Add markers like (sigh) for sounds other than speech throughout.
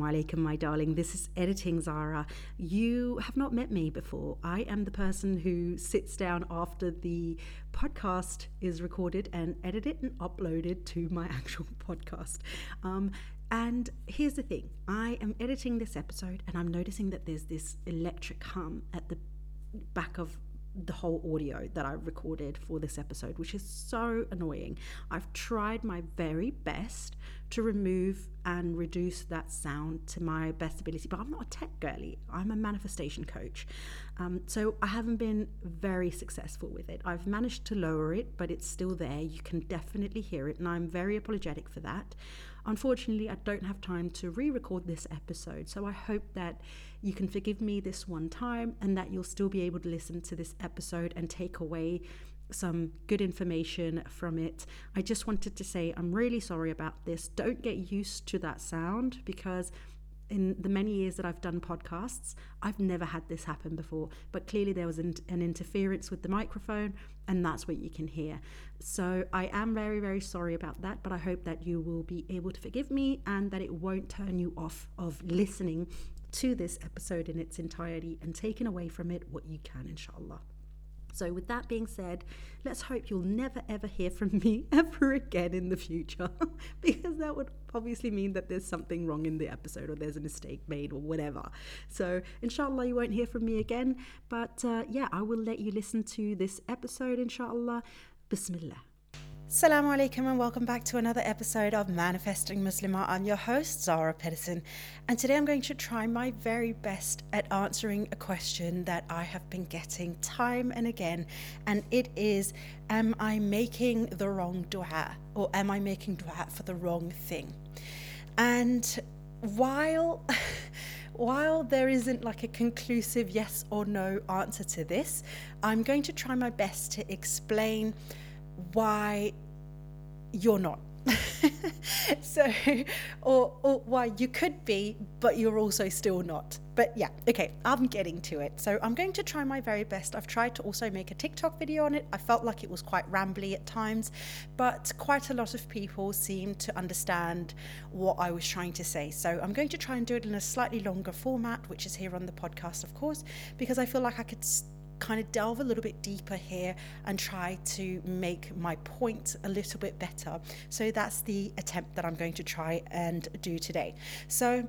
Alaikum, my darling. This is Editing Zara. You have not met me before. I am the person who sits down after the podcast is recorded and edited and uploaded to my (laughs) actual podcast. Um, and here's the thing I am editing this episode and I'm noticing that there's this electric hum at the back of the whole audio that I recorded for this episode, which is so annoying. I've tried my very best to remove and reduce that sound to my best ability, but I'm not a tech girly. I'm a manifestation coach. Um, so I haven't been very successful with it. I've managed to lower it, but it's still there. You can definitely hear it, and I'm very apologetic for that. Unfortunately, I don't have time to re record this episode, so I hope that you can forgive me this one time and that you'll still be able to listen to this episode and take away some good information from it. I just wanted to say I'm really sorry about this. Don't get used to that sound because in the many years that I've done podcasts, I've never had this happen before. But clearly, there was an, an, interference with the microphone, and that's what you can hear. So, I am very, very sorry about that. But I hope that you will be able to forgive me and that it won't turn you off of listening to this episode in its entirety and taking away from it what you can, inshallah. So, with that being said, let's hope you'll never ever hear from me (laughs) ever again in the future (laughs) because that would obviously mean that there's something wrong in the episode or there's a mistake made or whatever. So, inshallah, you won't hear from me again. But uh, yeah, I will let you listen to this episode, inshallah. Bismillah. Assalamu alaikum and welcome back to another episode of Manifesting Muslimah. I'm your host, Zara Pedersen, and today I'm going to try my very best at answering a question that I have been getting time and again, and it is Am I making the wrong dua or am I making dua for the wrong thing? And while (laughs) while there isn't like a conclusive yes or no answer to this, I'm going to try my best to explain why you're not. (laughs) so, or, or why you could be, but you're also still not. But yeah, okay, I'm getting to it. So, I'm going to try my very best. I've tried to also make a TikTok video on it. I felt like it was quite rambly at times, but quite a lot of people seemed to understand what I was trying to say. So, I'm going to try and do it in a slightly longer format, which is here on the podcast, of course, because I feel like I could kind of delve a little bit deeper here and try to make my point a little bit better. So that's the attempt that I'm going to try and do today. So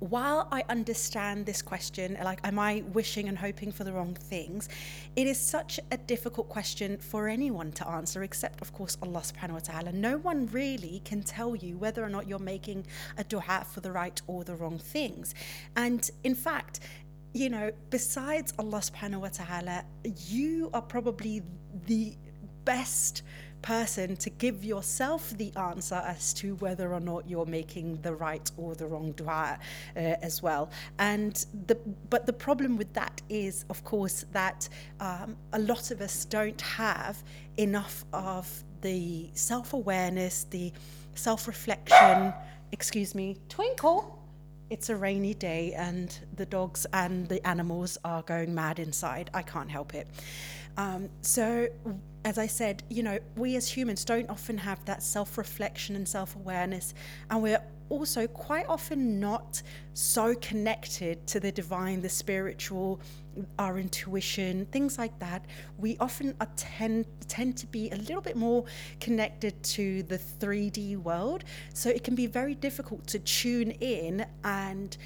while I understand this question, like, am I wishing and hoping for the wrong things? It is such a difficult question for anyone to answer, except, of course, Allah subhanahu wa ta'ala. No one really can tell you whether or not you're making a dua for the right or the wrong things. And in fact, you know, besides Allah subhanahu wa ta'ala, you are probably the best person to give yourself the answer as to whether or not you're making the right or the wrong dua uh, as well. And the but the problem with that is, of course, that um, a lot of us don't have enough of the self awareness, the self reflection. Excuse me, Twinkle it's a rainy day and the dogs and the animals are going mad inside. I can't help it. Um, so, as I said, you know, we as humans don't often have that self reflection and self awareness, and we're also quite often not so connected to the divine, the spiritual, our intuition, things like that. We often tend tend to be a little bit more connected to the 3D world, so it can be very difficult to tune in and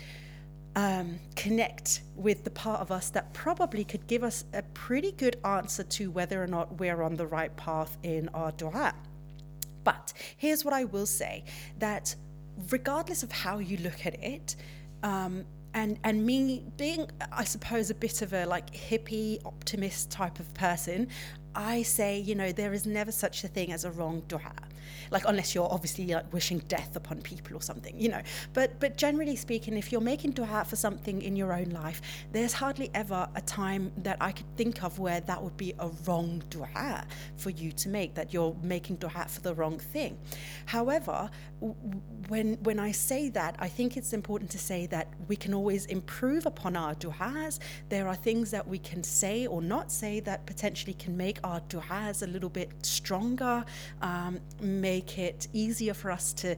um, connect with the part of us that probably could give us a pretty good answer to whether or not we're on the right path in our dua. But here's what I will say that regardless of how you look at it, um, and and me being i suppose a bit of a like hippie optimist type of person i say you know there is never such a thing as a wrong dua like unless you're obviously like wishing death upon people or something, you know. But but generally speaking, if you're making dua for something in your own life, there's hardly ever a time that I could think of where that would be a wrong dua for you to make, that you're making dua for the wrong thing. However, when when I say that, I think it's important to say that we can always improve upon our du'as. There are things that we can say or not say that potentially can make our du'as a little bit stronger, um, make it easier for us to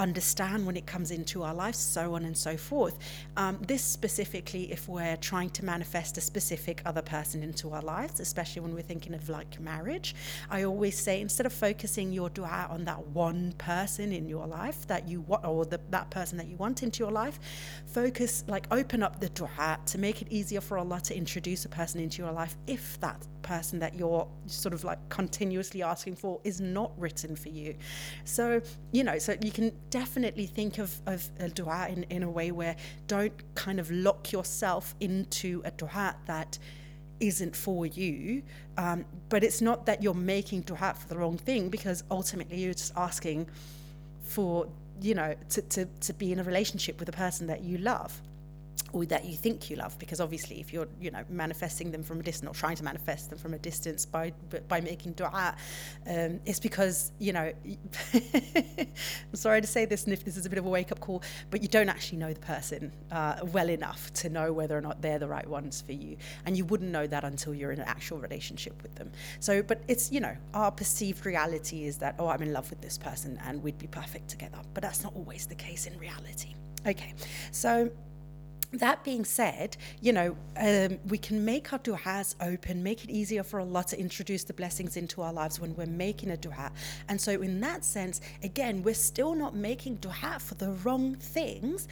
understand when it comes into our lives, so on and so forth. Um, this specifically, if we're trying to manifest a specific other person into our lives, especially when we're thinking of like marriage, I always say instead of focusing your dua on that one person in your life that you want, or the, that person that you want into your life, focus like open up the dua to make it easier for Allah to introduce a person into your life if that person that you're sort of like continuously asking for is not written for you. So, you know, so you can definitely think of, of a dua in, in a way where don't kind of lock yourself into a dua that isn't for you. Um, but it's not that you're making dua for the wrong thing because ultimately you're just asking for, you know, to, to, to be in a relationship with a person that you love or that you think you love because obviously if you're you know manifesting them from a distance or trying to manifest them from a distance by by making dua um, it's because you know (laughs) I'm sorry to say this and if this is a bit of a wake up call but you don't actually know the person uh, well enough to know whether or not they're the right ones for you. And you wouldn't know that until you're in an actual relationship with them. So but it's you know our perceived reality is that oh I'm in love with this person and we'd be perfect together. But that's not always the case in reality. Okay. So that being said, you know, um, we can make our du'as open, make it easier for Allah to introduce the blessings into our lives when we're making a du'a. And so, in that sense, again, we're still not making du'a for the wrong things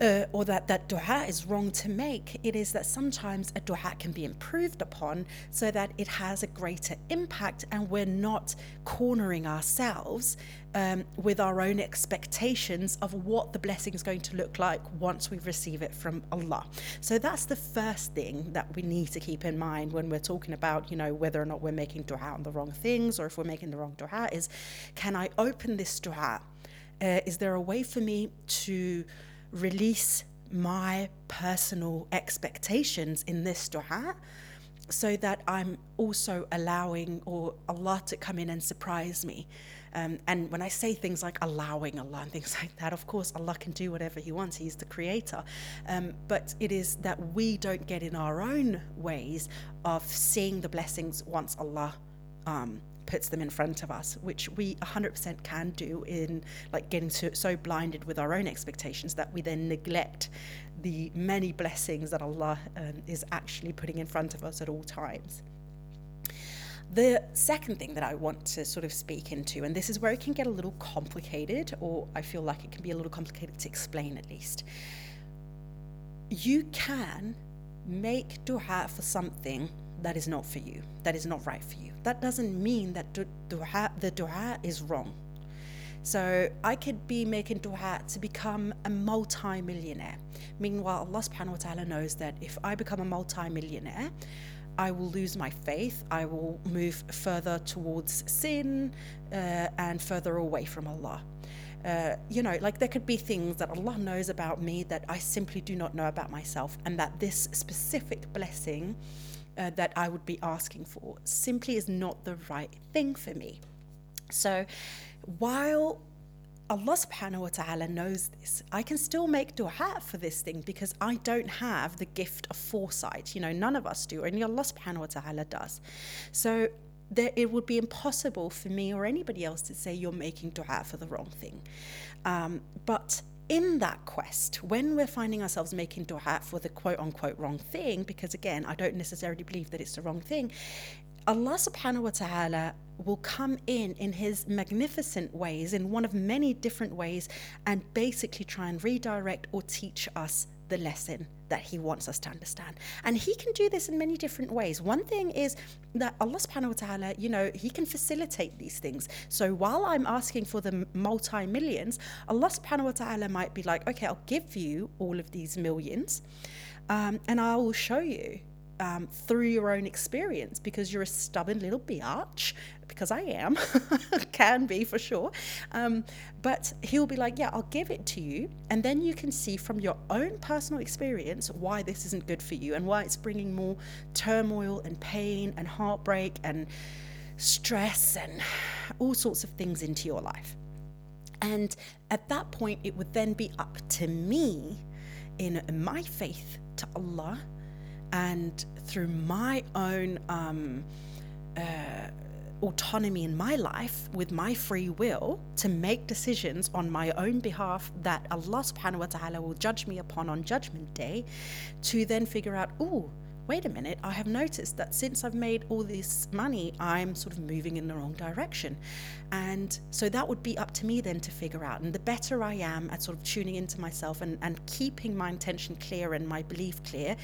uh, or that that dua is wrong to make. It is that sometimes a dua can be improved upon so that it has a greater impact and we're not cornering ourselves um, with our own expectations of what the blessing is going to look like once we receive it from Allah. So that's the first thing that we need to keep in mind when we're talking about, you know, whether or not we're making dua on the wrong things or if we're making the wrong dua is can I open this dua? Uh, is there a way for me to release my personal expectations in this dua so that I'm also allowing or Allah to come in and surprise me. Um, and when I say things like allowing Allah and things (laughs) like that, of course, Allah can do whatever He wants. He's the creator. Um, but it is that we don't get in our own ways of seeing the blessings once Allah um, puts them in front of us, which we 100% can do in like getting so, so blinded with our own expectations that we then neglect the many blessings that Allah um, is actually putting in front of us at all times. The second thing that I want to sort of speak into, and this is where it can get a little complicated, or I feel like it can be a little complicated to explain at least. You can make dua for something that is not for you, that is not right for you. That doesn't mean that dua, the dua is wrong. So I could be making dua to become a multi-millionaire. Meanwhile, Allah subhanahu wa ta'ala knows that if I become a multi-millionaire, I will lose my faith. I will move further towards sin uh, and further away from Allah. Uh, you know, like there could be things that Allah knows about me that I simply do not know about myself, and that this specific blessing uh, that I would be asking for simply is not the right thing for me. So while Allah subhanahu wa ta'ala knows this. I can still make dua for this thing because I don't have the gift of foresight. You know, none of us do, only Allah subhanahu wa ta'ala does. So there, it would be impossible for me or anybody else to say you're making dua for the wrong thing. Um, but in that quest, when we're finding ourselves making dua for the quote unquote wrong thing, because again, I don't necessarily believe that it's the wrong thing, Allah subhanahu wa ta'ala will come in in his magnificent ways, in one of many different ways, and basically try and redirect or teach us the lesson that he wants us to understand. And he can do this in many different ways. One thing is that Allah subhanahu wa ta'ala, you know, he can facilitate these things. So while I'm asking for the multi millions, Allah subhanahu wa ta'ala might be like, okay, I'll give you all of these millions um, and I will show you um, through your own experience because you're a stubborn little biatch, because I am, (laughs) can be for sure. Um, but he'll be like, Yeah, I'll give it to you. And then you can see from your own personal experience why this isn't good for you and why it's bringing more turmoil and pain and heartbreak and stress and all sorts of things into your life. And at that point, it would then be up to me in my faith to Allah and through my own um, uh, autonomy in my life with my free will to make decisions on my own behalf that Allah subhanahu wa ta'ala will judge me upon on judgment day to then figure out, oh, wait a minute, I have noticed that since I've made all this money, I'm sort of moving in the wrong direction. And so that would be up to me then to figure out. And the better I am at sort of tuning into myself and, and keeping my intention clear and my belief clear,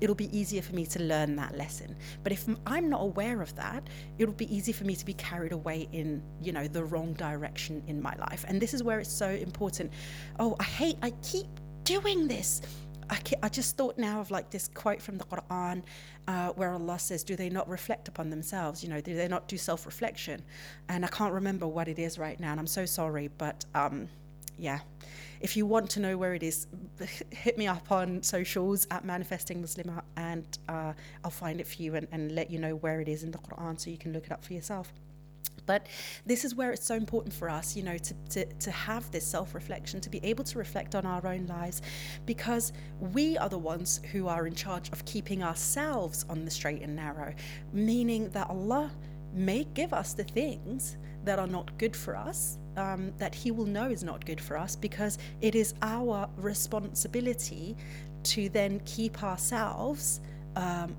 it'll be easier for me to learn that lesson. But if I'm not aware of that, it'll be easy for me to be carried away in, you know, the wrong direction in my life. And this is where it's so important. Oh, I hate, I keep doing this I, I just thought now of like this quote from the Quran uh, where Allah says, Do they not reflect upon themselves? You know, do they not do self reflection? And I can't remember what it is right now, and I'm so sorry, but um, yeah. If you want to know where it is, (laughs) hit me up on socials at Manifesting Muslimah, and uh, I'll find it for you and, and let you know where it is in the Quran so you can look it up for yourself. But this is where it's so important for us, you know, to, to, to have this self reflection, to be able to reflect on our own lives, because we are the ones who are in charge of keeping ourselves on the straight and narrow, meaning that Allah may give us the things that are not good for us, um, that He will know is not good for us, because it is our responsibility to then keep ourselves um,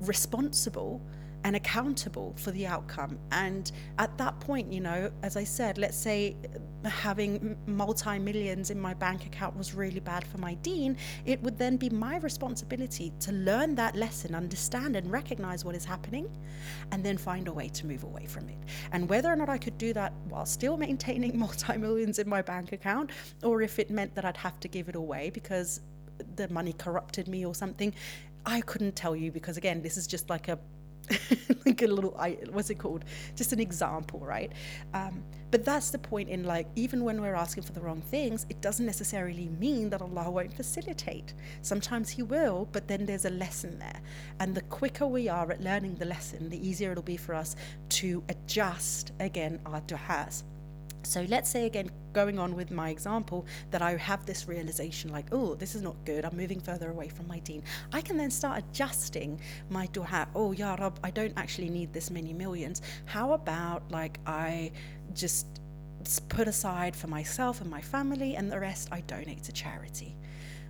responsible and accountable for the outcome. And at that point, you know, as I said, let's say having multi millions in my bank account was really bad for my deen, it would then be my responsibility to learn that lesson, understand and recognize what is happening, and then find a way to move away from it. And whether or not I could do that while still (laughs) maintaining multi millions in my bank account, or if it meant that I'd have to give it away because the money corrupted me or something, I couldn't tell you because, again, this is just like a (laughs) like a little what's it called? Just an example right? Um, but that's the point in like even when we're asking for the wrong things it doesn't necessarily mean that allah won't facilitate. Sometimes he will but then there's a lesson there. And the quicker we are at learning the lesson the easier it'll be for us to adjust again our du'as so let's say again, going on with my example, that I have this realization like, oh, this is not good. I'm moving further away from my deen. I can then start adjusting my dua. Oh, Ya Rab, I don't actually need this many millions. How about like I just put aside for myself and my family, and the rest I donate to charity?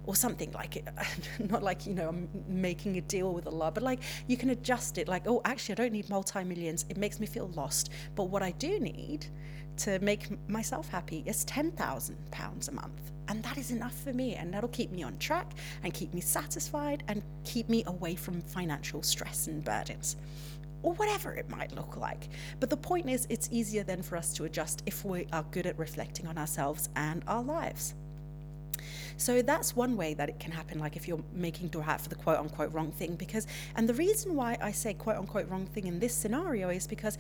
or something like it. (laughs) Not like, you know, I'm making a deal with Allah, but like you can adjust it like, oh, actually, I don't need multi millions. It makes me feel lost. But what I do need to make myself happy is £10,000 a month. And that is enough for me. And that'll keep me on track and keep me satisfied and keep me away from financial stress and burdens. Or whatever it might look like. But the point is, it's easier then for us to adjust if we are good at reflecting on ourselves and our lives. So that's one way that it can happen, like if you're making do dua for the quote unquote wrong thing. Because, and the reason why I say quote unquote wrong thing in this scenario is because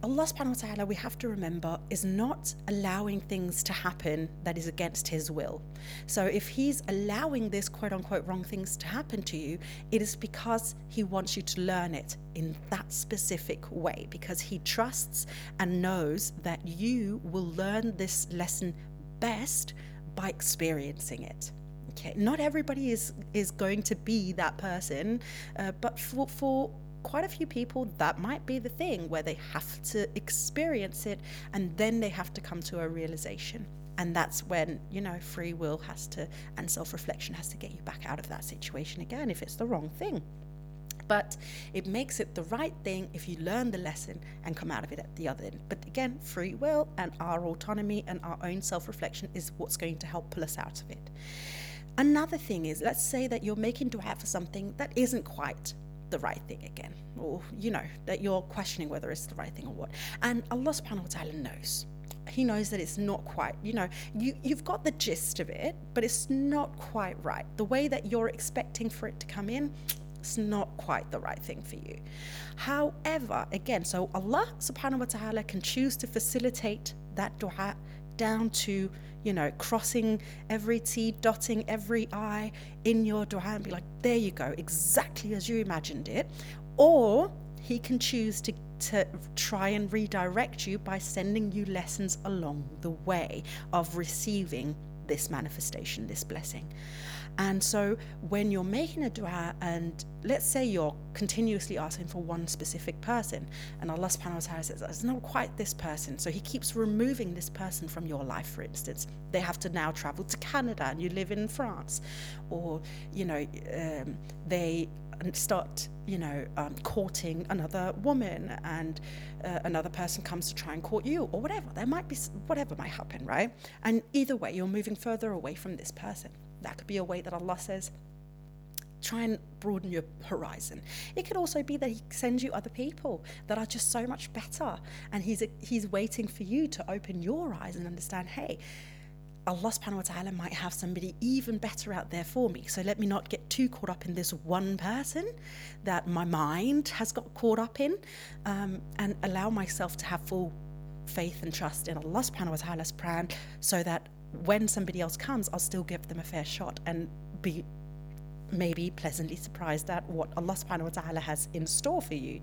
Allah subhanahu wa ta'ala, we have to remember, is not allowing things to happen that is against His will. So if He's allowing this quote unquote wrong things to happen to you, it is because He wants you to learn it in that specific way, because He trusts and knows that you will learn this lesson best by experiencing it. Okay, not everybody is is going to be that person, uh, but for for quite a few people, that might be the thing where they have to experience it and then they have to come to a realization. And that's when, you know, free will has to, and self reflection has to get you back out of that situation again if it's the wrong thing. But it makes it the right thing if you learn the lesson and come out of it at the other end. But again, free will and our autonomy and our own self reflection is what's going to help pull us out of it. Another thing is, let's say that you're making dua for something that isn't quite the right thing again, or you know, that you're questioning whether it's the right thing or what. And Allah subhanahu wa ta'ala knows. He knows that it's not quite, you know, you, you've got the gist of it, but it's not quite right. The way that you're expecting for it to come in, it's not quite the right thing for you. However, again, so Allah subhanahu wa ta'ala can choose to facilitate that dua down to you know, crossing every T, dotting every I in your dua and be like, there you go, exactly as you imagined it. Or he can choose to, to try and redirect you by sending you lessons along the way of receiving this manifestation, this blessing. And so when you're making a dua, and let's say you're continuously asking for one specific person, and Allah subhanahu wa ta'ala says, it's not quite this person. So He keeps removing this person from your life, for instance. They have to now travel to Canada and you live in France. Or, you know, um, they start, you know, um, courting another woman and uh, another person comes to try and court you or whatever. There might be whatever might happen, right? And either way, you're moving further away from this person. That could be a way that Allah says, try and broaden your horizon. It could also be that He sends you other people that are just so much better, and He's He's waiting for you to open your eyes and understand, hey. Allah subhanahu wa ta'ala might have somebody even better out there for me. So let me not get too caught up in this one person that my mind has got caught up in um, and allow myself to have full faith and trust in Allah subhanahu wa ta'ala's plan so that when somebody else comes, I'll still give them a fair shot and be maybe pleasantly surprised at what Allah subhanahu wa ta'ala has in store for you.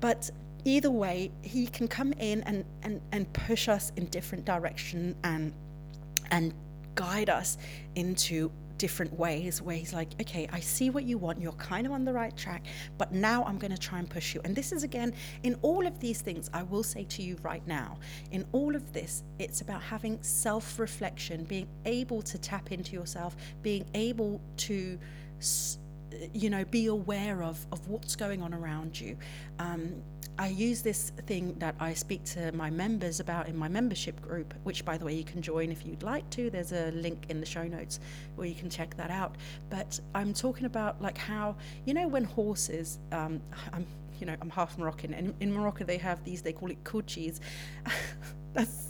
But either way, He can come in and, and, and push us in different direction and and guide us into different ways where he's like, okay, I see what you want. You're kind of on the right track, but now I'm going to try and push you. And this is again, in all of these things, I will say to you right now, in all of this, it's about having self reflection, being able to tap into yourself, being able to you know, be aware of, of what's going on around you. Um, I use this thing that I speak to my members about in my membership group, which, by the way, you can join if you'd like to. There's a link in the show notes where you can check that out. But I'm talking about like how, you know, when horses, um, (laughs) I'm, you know, I'm half Moroccan, and in Morocco they have these, they call it kuchis. (laughs) That's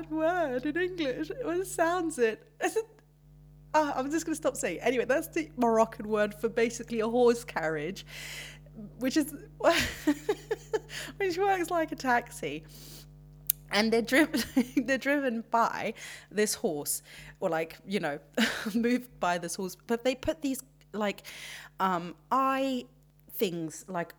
bad word in English. It sounds it. Uh, I'm just going to stop saying. Anyway, that's the Moroccan word for basically a horse carriage, which is (laughs) which works like a taxi. And they're driven (laughs) they're driven by this horse, or like you know, (laughs) moved by this horse. But they put these like um, eye things like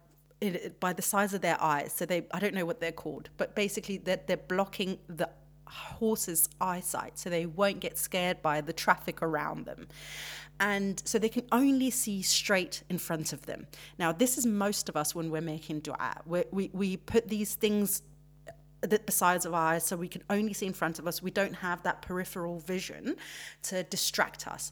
by the size of their eyes. So they I don't know what they're called, but basically they're, they're blocking the horses' eyesight so they won't get scared by the traffic around them. And so they can only see straight in front of them. Now, this is most of us when we're making dua. we we, put these things uh, at the sides of our eyes so we can only see in front of us. We don't have that peripheral vision to distract us.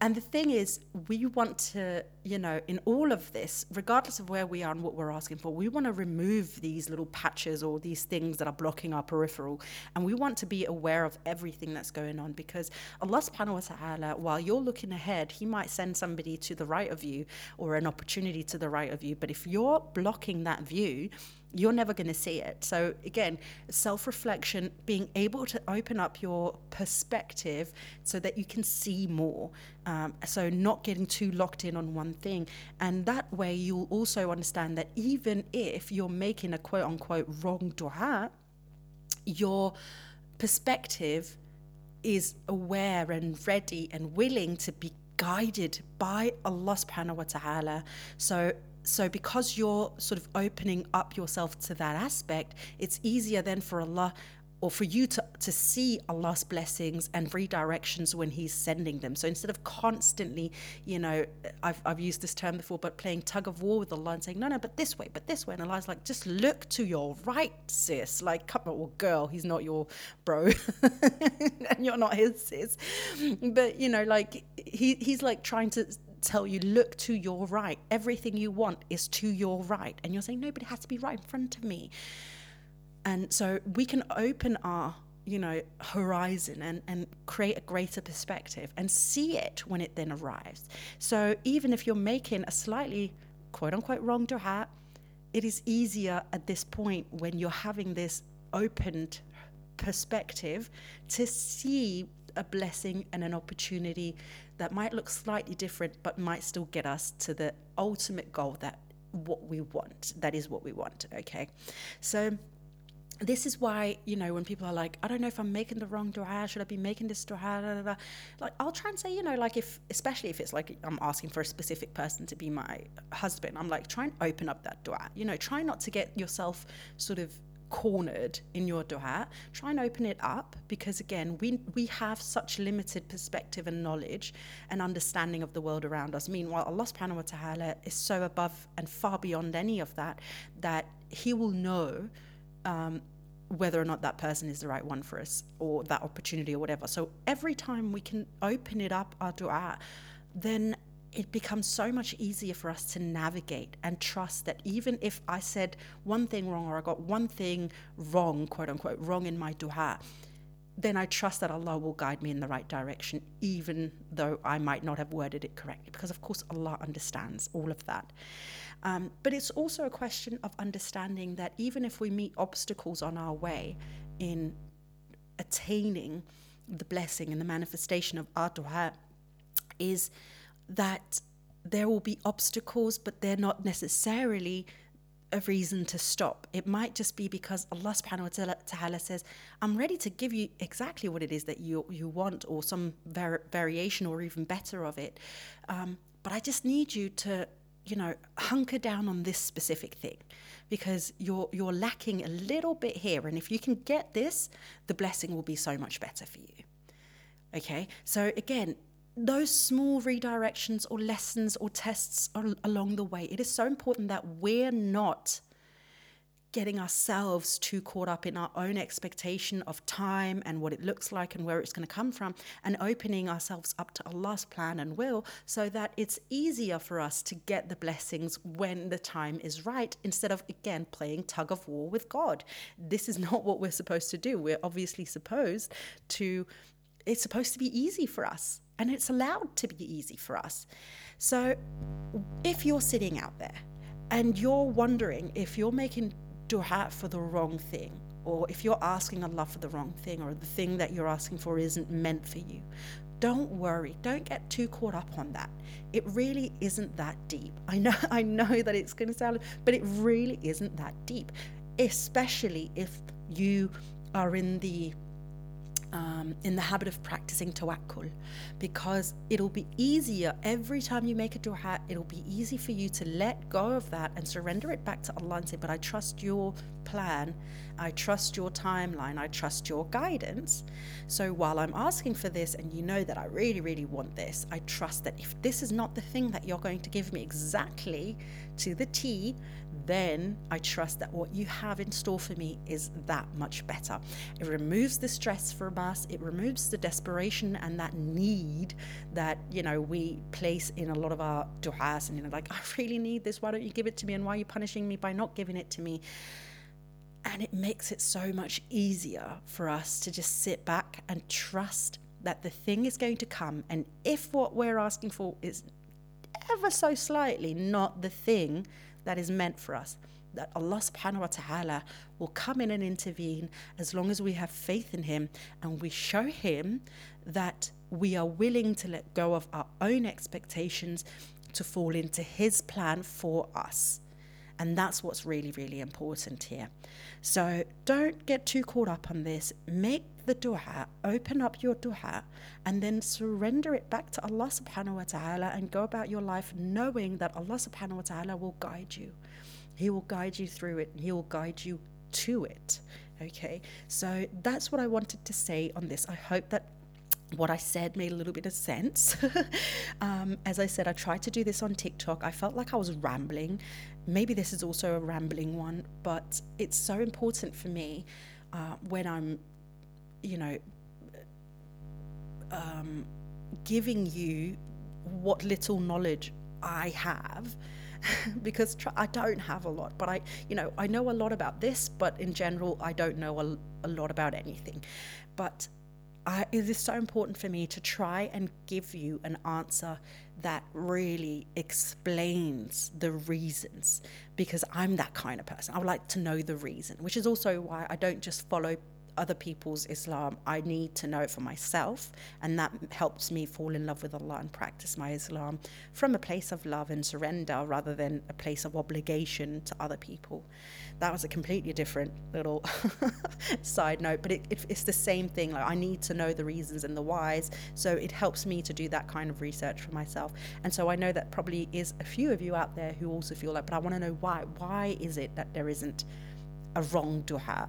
And the thing is, we want to, you know, in all of this, regardless of where we are and what we're asking for, we want to remove these little patches or these things that are blocking our peripheral. And we want to be aware of everything that's going on because Allah subhanahu wa ta'ala, while you're looking ahead, He might send somebody to the right of you or an opportunity to the right of you. But if you're blocking that view, you're never going to see it. So, again, self reflection, being able to open up your perspective so that you can see more. Um, so, not getting too locked in on one thing. And that way, you'll also understand that even if you're making a quote unquote wrong dua, your perspective is aware and ready and willing to be guided by Allah subhanahu wa ta'ala. So so because you're sort of opening up yourself to that aspect, it's easier then for Allah or for you to, to see Allah's blessings and redirections when He's sending them. So instead of constantly, you know, I've, I've used this term before, but playing tug of war with Allah and saying, no, no, but this way, but this way. And Allah's like, just look to your right, sis. Like, come on, well, girl, He's not your bro (laughs) and you're not His sis. But, you know, like, he, He's like trying to tell you, look to your right. Everything you want is to your right. And you're saying, no, but it has to be right in front of me. And so we can open our, you know, horizon and, and create a greater perspective and see it when it then arrives. So even if you're making a slightly quote unquote wrong dua, it is easier at this point when you're having this opened perspective to see a blessing and an opportunity that might look slightly different but might still get us to the ultimate goal that what we want that is what we want okay? So this is why you know when people are like i don't know if i'm making the wrong dua should i be making this dua like i'll try and say you know like if especially if it's like i'm asking for a specific person to be my husband i'm like try and open up that dua you know try not to get yourself sort of cornered in your dua try and open it up because again we we have such limited perspective and knowledge and understanding of the world around us meanwhile allah subhanahu wa ta'ala is so above and far beyond any of that that he will know um, whether or not that person is the right one for us or that opportunity or whatever. So every time we can open it up, our dua, then it becomes so much easier for us to navigate and trust that even if I said one thing wrong or I got one thing wrong, quote unquote, wrong in my dua, then I trust that Allah will guide me in the right direction, even though I might not have worded it correctly, because of course Allah understands all of that. Um, but it's also a question of understanding that even if we meet obstacles on our way in attaining the blessing and the manifestation of our dua, is that there will be obstacles, but they're not necessarily a reason to stop. It might just be because Allah subhanahu wa ta'ala says, I'm ready to give you exactly what it is that you, you want or some var- variation or even better of it. Um, but I just need you to you know, hunker down on this specific thing because you're you're lacking a little bit here and if you can get this, the blessing will be so much better for you. Okay? So again, those small redirections or lessons or tests along the way, it is so important that we're not getting ourselves too caught up in our own expectation of time and what it looks like and where it's going to come from, and opening ourselves up to Allah's plan and will so that it's easier for us to get the blessings when the time is right instead of, again, playing tug of war with God. This is (laughs) not what we're supposed to do. We're obviously supposed to, it's supposed to be easy for us, and it's allowed to be easy for us. So if you're sitting out there, and you're wondering if you're making dua for the wrong thing, or if you're asking Allah for the wrong thing, or the thing that you're asking for isn't meant for you, don't worry. Don't get too caught up on that. It really isn't that deep. I know, (laughs) I know that it's going to sound, but it really isn't that deep, especially if you are in the um, in the habit of practicing tawakkul because it'll be easier every time you make a dua, it'll be easy for you to let go of that and surrender it back to Allah and say, But I trust your plan, I trust your timeline, I trust your guidance. So while I'm asking for this and you know that I really, really want this, I trust that if this is not the thing that you're going to give me exactly to the T, then I trust that what you have in store for me is that much better. It removes the stress from us, it removes the desperation and that need that, you know, we place in a lot of our du'as and, you know, like, I really need this, why don't you give it to me? And why are you punishing me by not giving it to me? And it makes it so much easier for us to just sit back and trust that the thing is going to come. And if what we're asking for is ever so slightly not the thing that is meant for us. That Allah subhanahu wa ta'ala will come in and intervene as long as we have faith in Him and we show Him that we are willing to let go of our own expectations to fall into His plan for us. And that's what's really, really important here. So don't get too caught up on this. Make the dua, open up your dua, and then surrender it back to Allah subhanahu wa ta'ala and go about your life knowing that Allah subhanahu wa ta'ala will guide you. He will guide you through it, and He will guide you to it. Okay, so that's what I wanted to say on this. I hope that what I said made a little bit of sense. (laughs) um, as I said, I tried to do this on TikTok. I felt like I was rambling. Maybe this is also a rambling one, but it's so important for me uh, when I'm, you know, um, giving you what little knowledge I have. (laughs) because tr- I don't have a lot, but I, you know, I know a lot about this, but in general, I don't know a, a lot about anything. But I, it is so important for me to try and give you an answer that really explains the reasons because I'm that kind of person. I would like to know the reason, which is also why I don't just follow other people's Islam. I need to know it for myself, and that helps me fall in love with Allah and practice my Islam from a place of love and surrender rather than a place of obligation to other people. That was a completely different little (laughs) side note, but it, it, it's the same thing. Like I need to know the reasons and the whys, so it helps me to do that kind of research for myself. And so I know that probably is a few of you out there who also feel like, but I want to know why. Why is it that there isn't a wrong dua?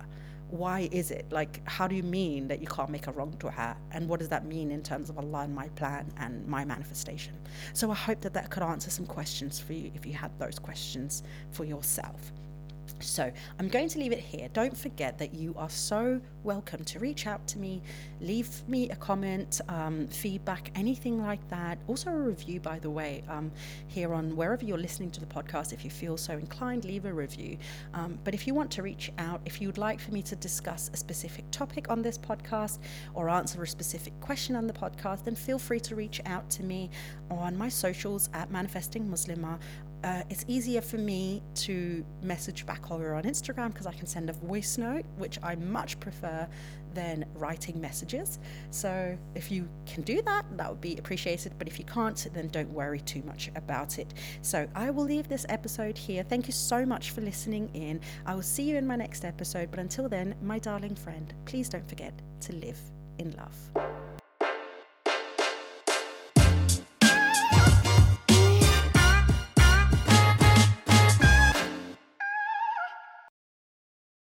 Why is it? Like, how do you mean that you can't make a wrong dua? And what does that mean in terms of Allah and my plan and my manifestation? So I hope that that could answer some questions for you if you had those questions for yourself. So I'm going to leave it here. Don't forget that you are so welcome to reach out to me, leave me a comment, um, feedback, anything like that. Also, a review, by the way, um, here on wherever you're listening to the podcast. If you feel so inclined, leave a review. Um, but if you want to reach out, if you'd like for me to discuss a specific topic on this podcast or answer a specific question on the podcast, then feel free to reach out to me on my socials at Manifesting Muslimah uh, it's easier for me to message back over on Instagram because I can send a voice note, which I much prefer than writing messages. So if you can do that, that would be appreciated. But if you can't, then don't worry too much about it. So I will leave this episode here. Thank you so much for listening in. I will see you in my next episode. But until then, my darling friend, please don't forget to live in love.